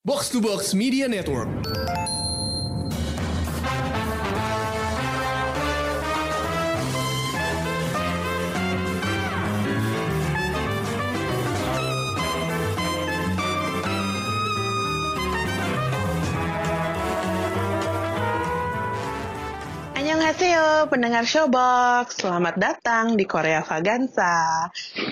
Box to Box Media Network. Annyeonghaseyo, pendengar Showbox. Selamat datang di Korea Vaganza.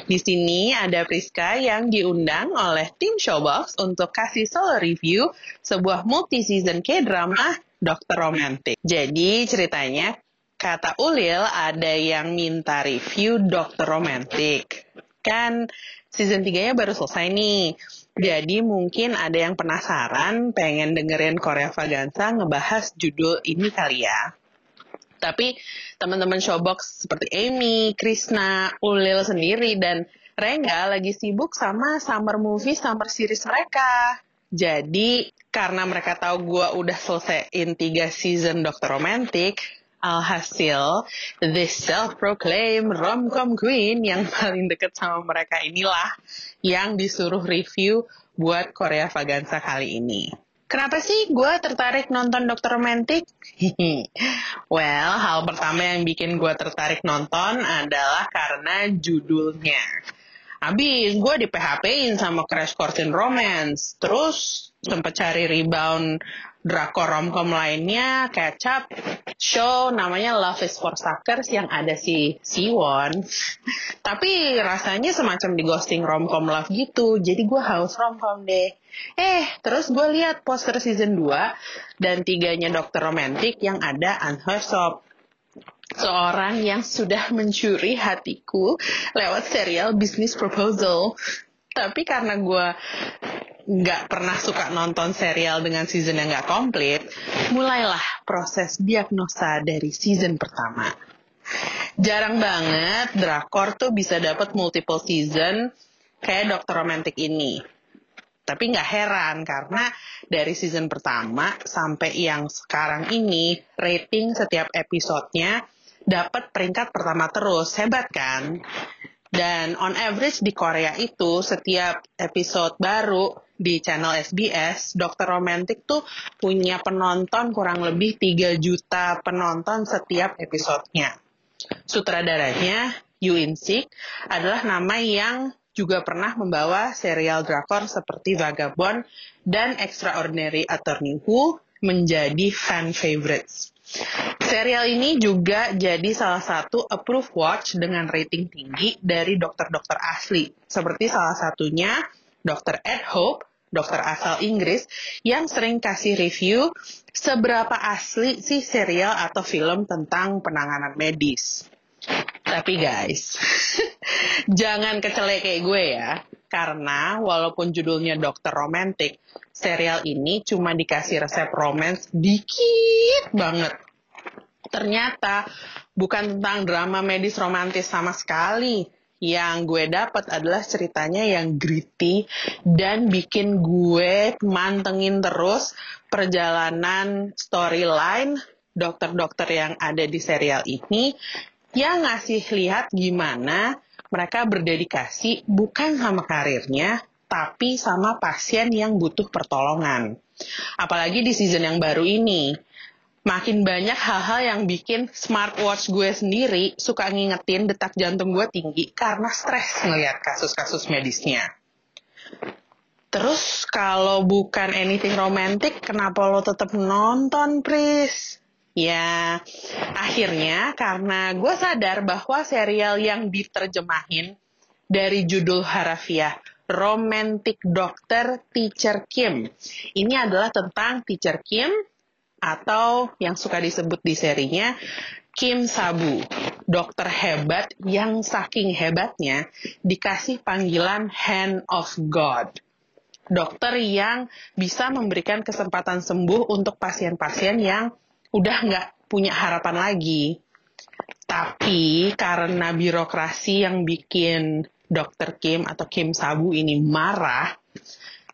Di sini ada Priska yang diundang oleh tim Showbox untuk kasih solo review sebuah multi-season K-drama Dokter Romantic. Jadi ceritanya, kata Ulil ada yang minta review Dokter Romantic. Kan season 3-nya baru selesai nih. Jadi mungkin ada yang penasaran pengen dengerin Korea Vaganza ngebahas judul ini kali ya. Tapi teman-teman Showbox seperti Amy, Krishna, Ulil sendiri, dan Rengga lagi sibuk sama summer movie, summer series mereka. Jadi karena mereka tahu gue udah selesaiin tiga season Dokter Romantic, alhasil this self-proclaimed rom-com queen yang paling deket sama mereka inilah yang disuruh review buat Korea Vaganza kali ini. Kenapa sih gue tertarik nonton Dokter Romantic? well, hal pertama yang bikin gue tertarik nonton adalah karena judulnya. Abis gue di PHP-in sama Crash Course in Romance. Terus sempet cari rebound drakor romcom lainnya, catch show namanya Love is for Suckers yang ada si Siwon. Tapi rasanya semacam di ghosting romcom love gitu. Jadi gue haus romcom deh. Eh, terus gue lihat poster season 2 dan tiganya Dokter Romantic yang ada Hersop. Seorang yang sudah mencuri hatiku lewat serial Business Proposal. Tapi karena gue nggak pernah suka nonton serial dengan season yang nggak komplit, mulailah proses diagnosa dari season pertama. Jarang banget drakor tuh bisa dapat multiple season kayak Dokter Romantic ini. Tapi nggak heran karena dari season pertama sampai yang sekarang ini rating setiap episodenya dapat peringkat pertama terus. Hebat kan? Dan on average di Korea itu setiap episode baru di channel SBS, Dokter Romantic tuh punya penonton kurang lebih 3 juta penonton setiap episodenya. Sutradaranya, Yu In Sik adalah nama yang juga pernah membawa serial drakor seperti Vagabond dan Extraordinary Attorney Who menjadi fan favorites. Serial ini juga jadi salah satu approved watch dengan rating tinggi dari dokter-dokter asli, seperti salah satunya Dr. Ed Hope, dokter asal Inggris, yang sering kasih review seberapa asli sih serial atau film tentang penanganan medis. Tapi guys, jangan kecele kayak gue ya. Karena walaupun judulnya Dokter Romantic, serial ini cuma dikasih resep romance dikit banget. Ternyata bukan tentang drama medis romantis sama sekali. Yang gue dapat adalah ceritanya yang gritty dan bikin gue mantengin terus perjalanan storyline dokter-dokter yang ada di serial ini yang ngasih lihat gimana mereka berdedikasi bukan sama karirnya, tapi sama pasien yang butuh pertolongan. Apalagi di season yang baru ini, makin banyak hal-hal yang bikin smartwatch gue sendiri suka ngingetin detak jantung gue tinggi karena stres ngeliat kasus-kasus medisnya. Terus kalau bukan anything romantic, kenapa lo tetap nonton, Pris? Ya, akhirnya karena gue sadar bahwa serial yang diterjemahin dari judul harafiah Romantic Doctor Teacher Kim. Ini adalah tentang Teacher Kim atau yang suka disebut di serinya Kim Sabu, dokter hebat yang saking hebatnya dikasih panggilan Hand of God. Dokter yang bisa memberikan kesempatan sembuh untuk pasien-pasien yang udah nggak punya harapan lagi. Tapi karena birokrasi yang bikin Dr. Kim atau Kim Sabu ini marah,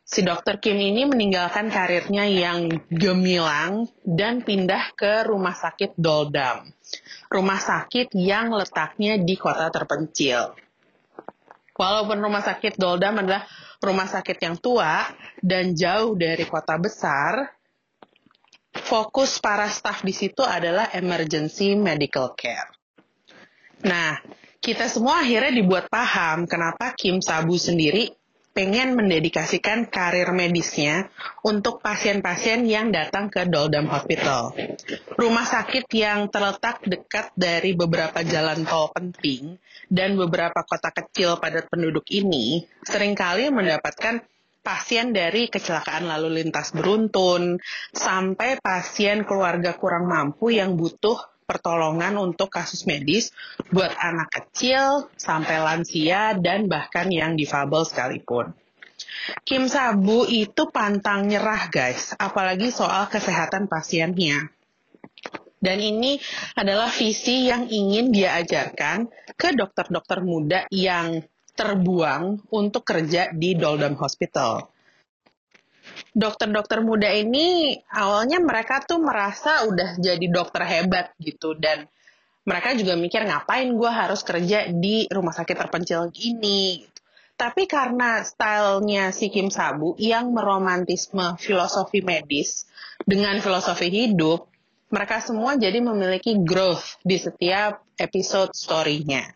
si Dr. Kim ini meninggalkan karirnya yang gemilang dan pindah ke rumah sakit Doldam. Rumah sakit yang letaknya di kota terpencil. Walaupun rumah sakit Doldam adalah rumah sakit yang tua dan jauh dari kota besar, fokus para staf di situ adalah emergency medical care. Nah, kita semua akhirnya dibuat paham kenapa Kim Sabu sendiri pengen mendedikasikan karir medisnya untuk pasien-pasien yang datang ke Doldam Hospital. Rumah sakit yang terletak dekat dari beberapa jalan tol penting dan beberapa kota kecil padat penduduk ini sering kali mendapatkan pasien dari kecelakaan lalu lintas beruntun sampai pasien keluarga kurang mampu yang butuh pertolongan untuk kasus medis buat anak kecil sampai lansia dan bahkan yang difabel sekalipun. Kim Sabu itu pantang nyerah guys, apalagi soal kesehatan pasiennya. Dan ini adalah visi yang ingin dia ajarkan ke dokter-dokter muda yang terbuang untuk kerja di Doldam Hospital dokter-dokter muda ini awalnya mereka tuh merasa udah jadi dokter hebat gitu dan mereka juga mikir ngapain gue harus kerja di rumah sakit terpencil gini gitu. Tapi karena stylenya si Kim Sabu yang meromantisme filosofi medis dengan filosofi hidup, mereka semua jadi memiliki growth di setiap episode story-nya.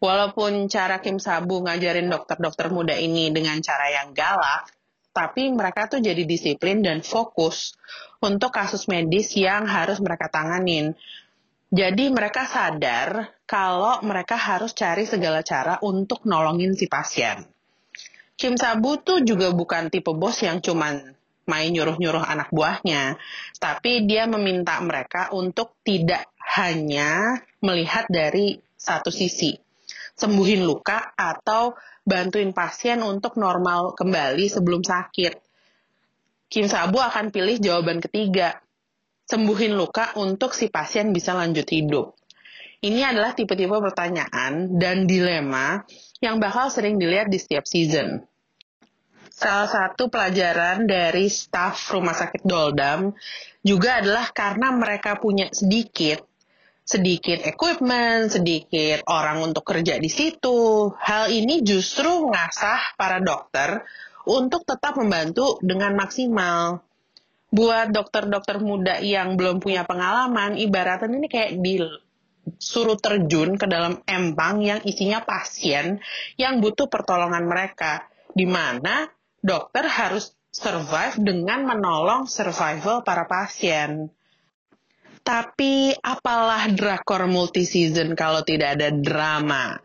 Walaupun cara Kim Sabu ngajarin dokter-dokter muda ini dengan cara yang galak, tapi mereka tuh jadi disiplin dan fokus untuk kasus medis yang harus mereka tanganin. Jadi mereka sadar kalau mereka harus cari segala cara untuk nolongin si pasien. Kim Sabu tuh juga bukan tipe bos yang cuman main nyuruh-nyuruh anak buahnya, tapi dia meminta mereka untuk tidak hanya melihat dari satu sisi, sembuhin luka atau bantuin pasien untuk normal kembali sebelum sakit. Kim Sabu akan pilih jawaban ketiga, sembuhin luka untuk si pasien bisa lanjut hidup. Ini adalah tipe-tipe pertanyaan dan dilema yang bakal sering dilihat di setiap season. Salah satu pelajaran dari staf rumah sakit Doldam juga adalah karena mereka punya sedikit sedikit equipment, sedikit orang untuk kerja di situ. Hal ini justru mengasah para dokter untuk tetap membantu dengan maksimal. Buat dokter-dokter muda yang belum punya pengalaman, ibaratnya ini kayak disuruh terjun ke dalam empang yang isinya pasien yang butuh pertolongan mereka, di mana dokter harus survive dengan menolong survival para pasien. Tapi apalah drakor multi season kalau tidak ada drama.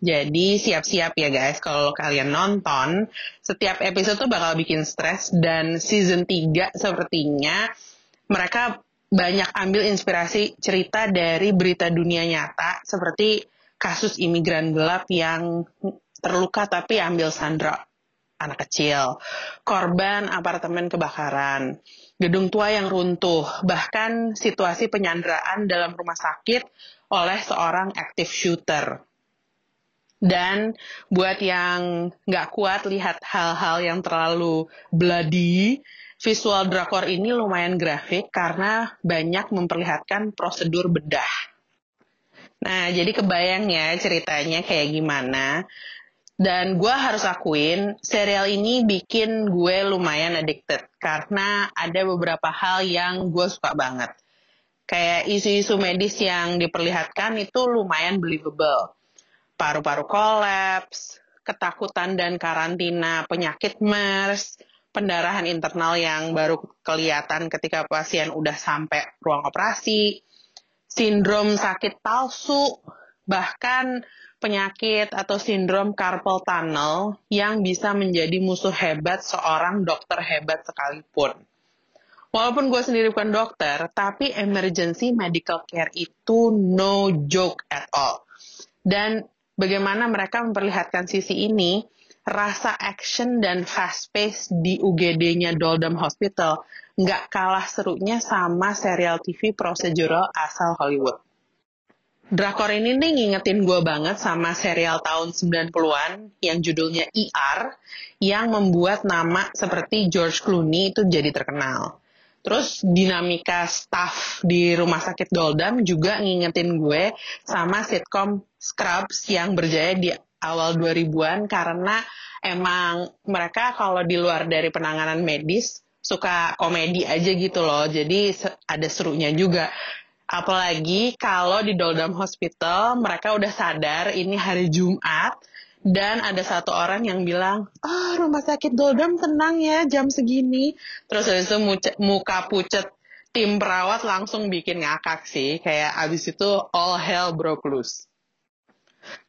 Jadi siap-siap ya guys kalau kalian nonton, setiap episode tuh bakal bikin stres dan season 3 sepertinya mereka banyak ambil inspirasi cerita dari berita dunia nyata seperti kasus imigran gelap yang terluka tapi ambil sandra anak kecil, korban apartemen kebakaran, gedung tua yang runtuh, bahkan situasi penyanderaan dalam rumah sakit oleh seorang active shooter. Dan buat yang nggak kuat lihat hal-hal yang terlalu bloody, visual drakor ini lumayan grafik karena banyak memperlihatkan prosedur bedah. Nah, jadi kebayang ya ceritanya kayak gimana. Dan gue harus akuin, serial ini bikin gue lumayan addicted. Karena ada beberapa hal yang gue suka banget. Kayak isu-isu medis yang diperlihatkan itu lumayan believable. Paru-paru kolaps, ketakutan dan karantina penyakit MERS, pendarahan internal yang baru kelihatan ketika pasien udah sampai ruang operasi, sindrom sakit palsu, bahkan penyakit atau sindrom carpal tunnel yang bisa menjadi musuh hebat seorang dokter hebat sekalipun. Walaupun gue sendiri bukan dokter, tapi emergency medical care itu no joke at all. Dan bagaimana mereka memperlihatkan sisi ini, rasa action dan fast pace di UGD-nya Doldam Hospital nggak kalah serunya sama serial TV procedural asal Hollywood. Drakor ini nih ngingetin gue banget sama serial tahun 90-an yang judulnya ER yang membuat nama seperti George Clooney itu jadi terkenal. Terus dinamika staff di rumah sakit Doldam juga ngingetin gue sama sitcom Scrubs yang berjaya di awal 2000-an karena emang mereka kalau di luar dari penanganan medis suka komedi aja gitu loh. Jadi ada serunya juga. Apalagi kalau di Doldam Hospital mereka udah sadar ini hari Jumat dan ada satu orang yang bilang, oh, rumah sakit Doldam tenang ya jam segini." Terus habis itu muka pucet tim perawat langsung bikin ngakak sih, kayak abis itu all hell broke loose.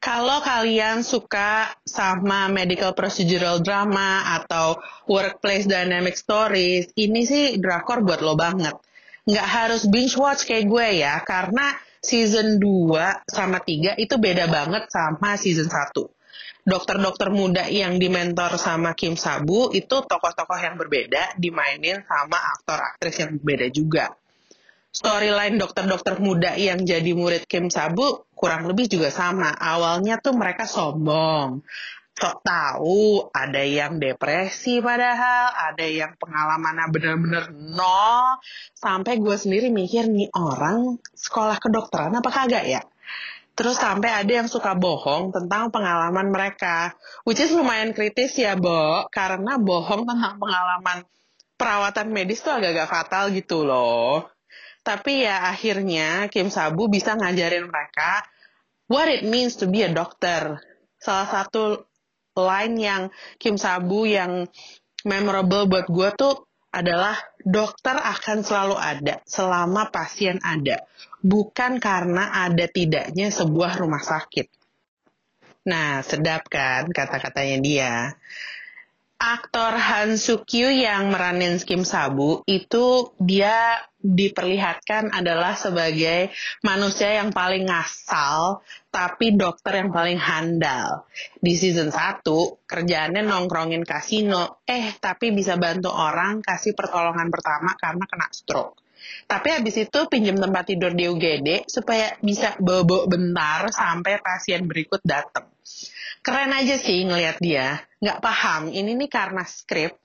Kalau kalian suka sama medical procedural drama atau workplace dynamic stories, ini sih drakor buat lo banget nggak harus binge watch kayak gue ya, karena season 2 sama 3 itu beda banget sama season 1. Dokter-dokter muda yang dimentor sama Kim Sabu itu tokoh-tokoh yang berbeda dimainin sama aktor-aktris yang berbeda juga. Storyline dokter-dokter muda yang jadi murid Kim Sabu kurang lebih juga sama. Awalnya tuh mereka sombong, sok tahu, ada yang depresi padahal, ada yang pengalamannya bener-bener nol, sampai gue sendiri mikir nih orang sekolah kedokteran apa kagak ya? Terus sampai ada yang suka bohong tentang pengalaman mereka, which is lumayan kritis ya, Bo, karena bohong tentang pengalaman perawatan medis tuh agak-agak fatal gitu loh. Tapi ya akhirnya Kim Sabu bisa ngajarin mereka what it means to be a doctor. Salah satu line yang Kim Sabu yang memorable buat gue tuh adalah dokter akan selalu ada selama pasien ada, bukan karena ada tidaknya sebuah rumah sakit. Nah, sedap kan kata-katanya dia aktor Han Soo Kyu yang meranin Kim Sabu itu dia diperlihatkan adalah sebagai manusia yang paling ngasal tapi dokter yang paling handal. Di season 1, kerjaannya nongkrongin kasino, eh tapi bisa bantu orang kasih pertolongan pertama karena kena stroke. Tapi habis itu pinjam tempat tidur di UGD supaya bisa bobo bentar sampai pasien berikut datang keren aja sih ngelihat dia. Nggak paham, ini nih karena skrip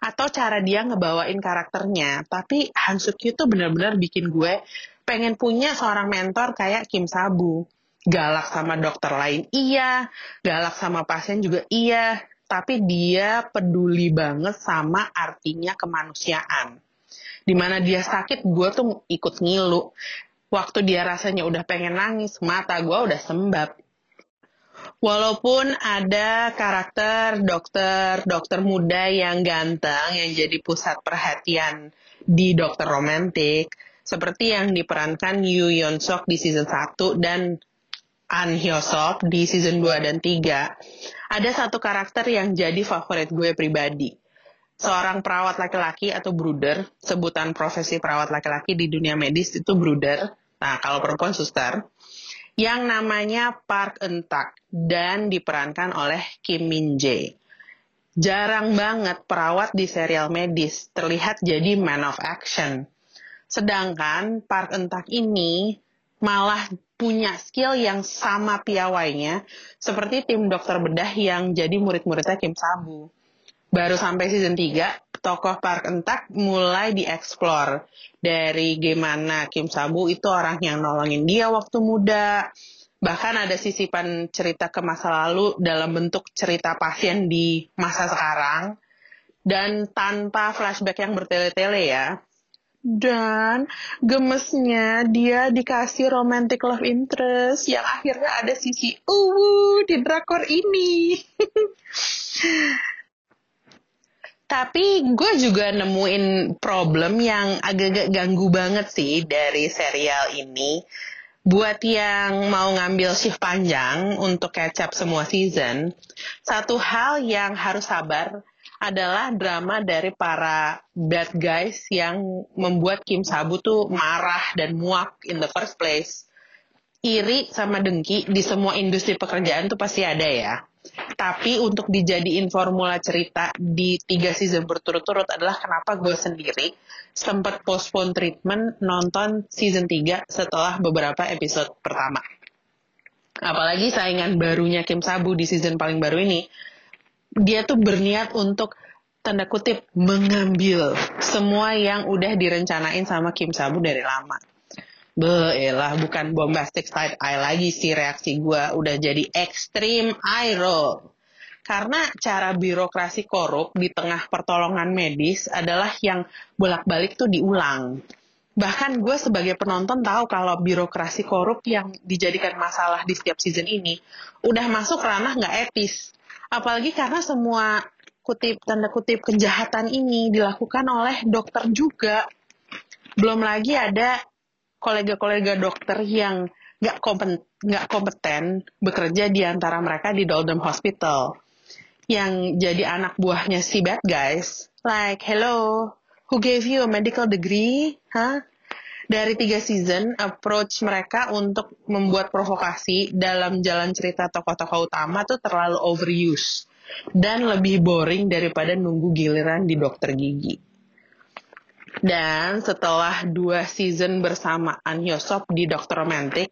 atau cara dia ngebawain karakternya. Tapi Han Suk Kyu tuh bener-bener bikin gue pengen punya seorang mentor kayak Kim Sabu. Galak sama dokter lain iya, galak sama pasien juga iya, tapi dia peduli banget sama artinya kemanusiaan. Di mana dia sakit, gue tuh ikut ngilu. Waktu dia rasanya udah pengen nangis, mata gue udah sembab Walaupun ada karakter dokter dokter muda yang ganteng yang jadi pusat perhatian di dokter romantik seperti yang diperankan Yu Yeon Sok di season 1 dan An Hyo Sok di season 2 dan 3, ada satu karakter yang jadi favorit gue pribadi. Seorang perawat laki-laki atau bruder, sebutan profesi perawat laki-laki di dunia medis itu bruder. Nah, kalau perempuan suster yang namanya Park Entak dan diperankan oleh Kim Min Jae. Jarang banget perawat di serial medis terlihat jadi man of action. Sedangkan Park Entak ini malah punya skill yang sama piawainya seperti tim dokter bedah yang jadi murid-muridnya Kim Sabu. Baru sampai season 3, tokoh Park Entak mulai dieksplor dari gimana Kim Sabu itu orang yang nolongin dia waktu muda. Bahkan ada sisipan cerita ke masa lalu dalam bentuk cerita pasien di masa sekarang. Dan tanpa flashback yang bertele-tele ya. Dan gemesnya dia dikasih romantic love interest yang akhirnya ada sisi uh di drakor ini. Tapi gue juga nemuin problem yang agak-agak ganggu banget sih dari serial ini. Buat yang mau ngambil shift panjang untuk up semua season, satu hal yang harus sabar adalah drama dari para bad guys yang membuat Kim Sabu tuh marah dan muak in the first place. Iri sama dengki di semua industri pekerjaan tuh pasti ada ya tapi untuk dijadiin formula cerita di tiga season berturut-turut adalah kenapa gue sendiri sempat postpone treatment nonton season 3 setelah beberapa episode pertama. Apalagi saingan barunya Kim Sabu di season paling baru ini, dia tuh berniat untuk tanda kutip mengambil semua yang udah direncanain sama Kim Sabu dari lama. Belah, bukan bombastic side eye lagi sih reaksi gue. Udah jadi extreme eye roll. Karena cara birokrasi korup di tengah pertolongan medis adalah yang bolak-balik tuh diulang. Bahkan gue sebagai penonton tahu kalau birokrasi korup yang dijadikan masalah di setiap season ini udah masuk ranah nggak etis. Apalagi karena semua kutip tanda kutip kejahatan ini dilakukan oleh dokter juga. Belum lagi ada kolega-kolega dokter yang nggak kompeten, nggak kompeten bekerja di antara mereka di Doldrum Hospital yang jadi anak buahnya si bad guys. Like, hello, who gave you a medical degree? Hah? Dari tiga season, approach mereka untuk membuat provokasi dalam jalan cerita tokoh-tokoh utama tuh terlalu overuse. Dan lebih boring daripada nunggu giliran di dokter gigi. Dan setelah dua season bersamaan Yosop di Doctor Romantic,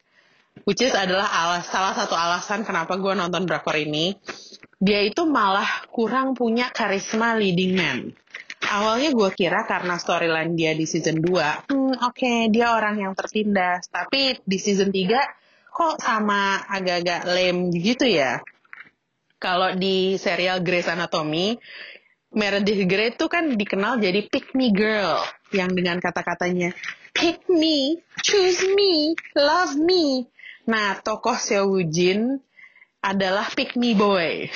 which is adalah alas, salah satu alasan kenapa gue nonton drakor ini, dia itu malah kurang punya karisma leading man. Awalnya gue kira karena storyline dia di season 2, hmm oke okay, dia orang yang tertindas. Tapi di season 3 kok sama agak-agak lame gitu ya. Kalau di serial Grey's Anatomy, Meredith Grey itu kan dikenal jadi pick me girl yang dengan kata-katanya pick me, choose me, love me. Nah, tokoh Seo Jin adalah pick me boy.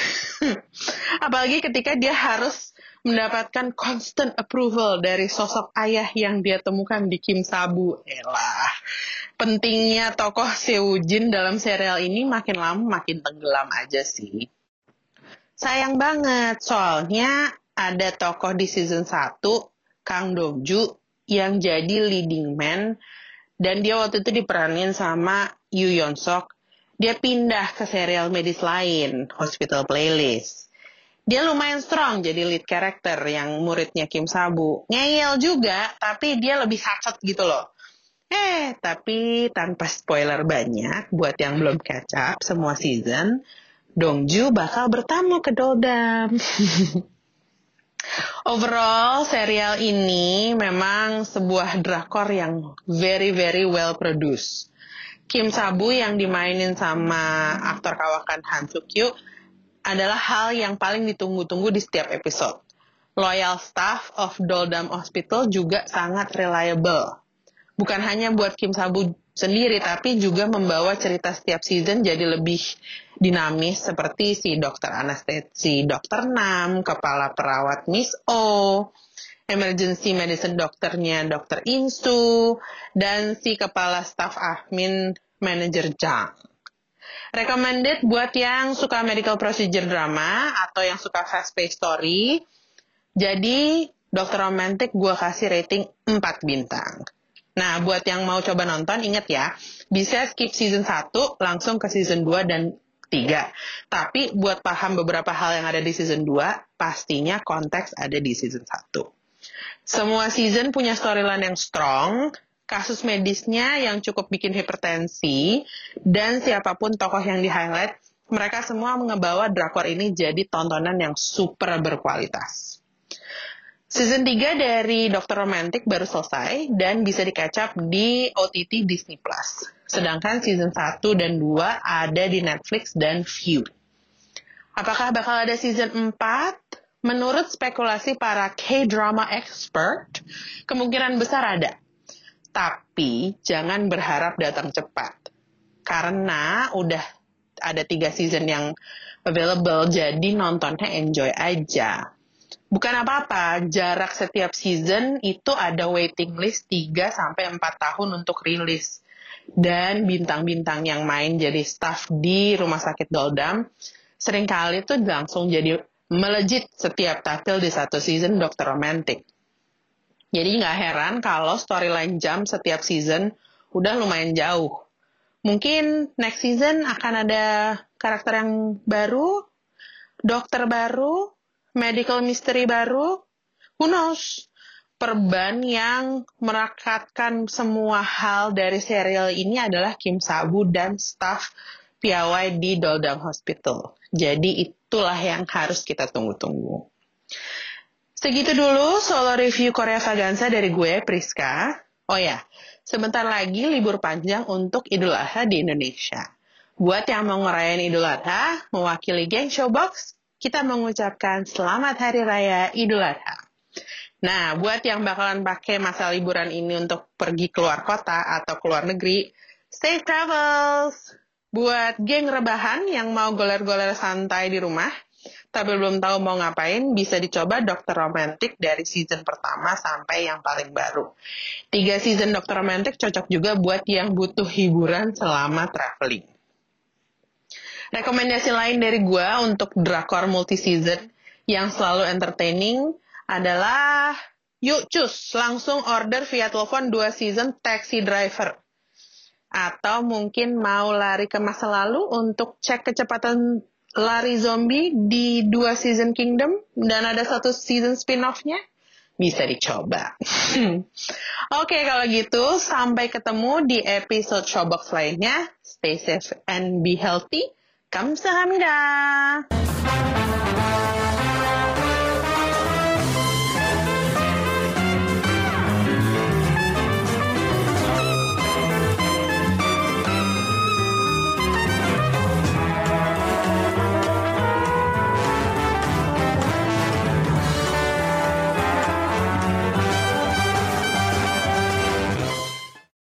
Apalagi ketika dia harus mendapatkan constant approval dari sosok ayah yang dia temukan di Kim Sabu. Elah. Pentingnya tokoh Seo Jin dalam serial ini makin lama makin tenggelam aja sih. Sayang banget, soalnya ada tokoh di season 1, Kang Dongju, yang jadi leading man, dan dia waktu itu diperanin sama Yu Yeon Sok. Dia pindah ke serial medis lain, Hospital Playlist. Dia lumayan strong jadi lead character yang muridnya Kim Sabu. Ngeyel juga, tapi dia lebih sacet gitu loh. Eh, tapi tanpa spoiler banyak, buat yang belum catch up semua season, Dongju bakal bertamu ke Doldam. Overall, serial ini memang sebuah drakor yang very very well produced. Kim Sabu yang dimainin sama aktor kawakan Han Suk Kyu adalah hal yang paling ditunggu-tunggu di setiap episode. Loyal staff of Doldam Hospital juga sangat reliable. Bukan hanya buat Kim Sabu sendiri, tapi juga membawa cerita setiap season jadi lebih dinamis seperti si dokter anestesi dokter Nam, kepala perawat Miss O, emergency medicine dokternya dokter Insu, dan si kepala staff admin manager Jang. Recommended buat yang suka medical procedure drama atau yang suka fast paced story. Jadi, Dokter Romantic gue kasih rating 4 bintang. Nah, buat yang mau coba nonton, inget ya, bisa skip season 1 langsung ke season 2 dan 3. Tapi buat paham beberapa hal yang ada di season 2, pastinya konteks ada di season 1. Semua season punya storyline yang strong, kasus medisnya yang cukup bikin hipertensi, dan siapa pun tokoh yang di-highlight, mereka semua mengebawa drakor ini jadi tontonan yang super berkualitas. Season 3 dari Dokter Romantic baru selesai dan bisa dikacap di OTT Disney Plus. Sedangkan season 1 dan 2 ada di Netflix dan View. Apakah bakal ada season 4? Menurut spekulasi para K-drama expert, kemungkinan besar ada. Tapi jangan berharap datang cepat. Karena udah ada tiga season yang available, jadi nontonnya enjoy aja bukan apa-apa, jarak setiap season itu ada waiting list 3 sampai 4 tahun untuk rilis. Dan bintang-bintang yang main jadi staff di Rumah Sakit Doldam sering kali tuh langsung jadi melejit setiap tampil di satu season Dokter Romantic. Jadi nggak heran kalau storyline jam setiap season udah lumayan jauh. Mungkin next season akan ada karakter yang baru, dokter baru, medical mystery baru, who knows? Perban yang merakatkan semua hal dari serial ini adalah Kim Sabu dan staff piawai di Doldam Hospital. Jadi itulah yang harus kita tunggu-tunggu. Segitu dulu solo review Korea Vaganza dari gue, Priska. Oh ya, sebentar lagi libur panjang untuk Idul Adha di Indonesia. Buat yang mau ngerayain Idul Adha, mewakili geng Showbox, kita mengucapkan Selamat Hari Raya Idul Adha. Nah, buat yang bakalan pakai masa liburan ini untuk pergi keluar kota atau keluar negeri, safe travels! Buat geng rebahan yang mau goler-goler santai di rumah, tapi belum tahu mau ngapain, bisa dicoba Dokter Romantik dari season pertama sampai yang paling baru. Tiga season Dokter Romantik cocok juga buat yang butuh hiburan selama traveling. Rekomendasi lain dari gue untuk drakor multi-season yang selalu entertaining adalah yuk cus, langsung order via telepon 2 season Taxi Driver. Atau mungkin mau lari ke masa lalu untuk cek kecepatan lari zombie di dua season Kingdom dan ada satu season spin-off-nya bisa dicoba. Oke, okay, kalau gitu sampai ketemu di episode Showbox lainnya. Stay safe and be healthy. 감사합니다.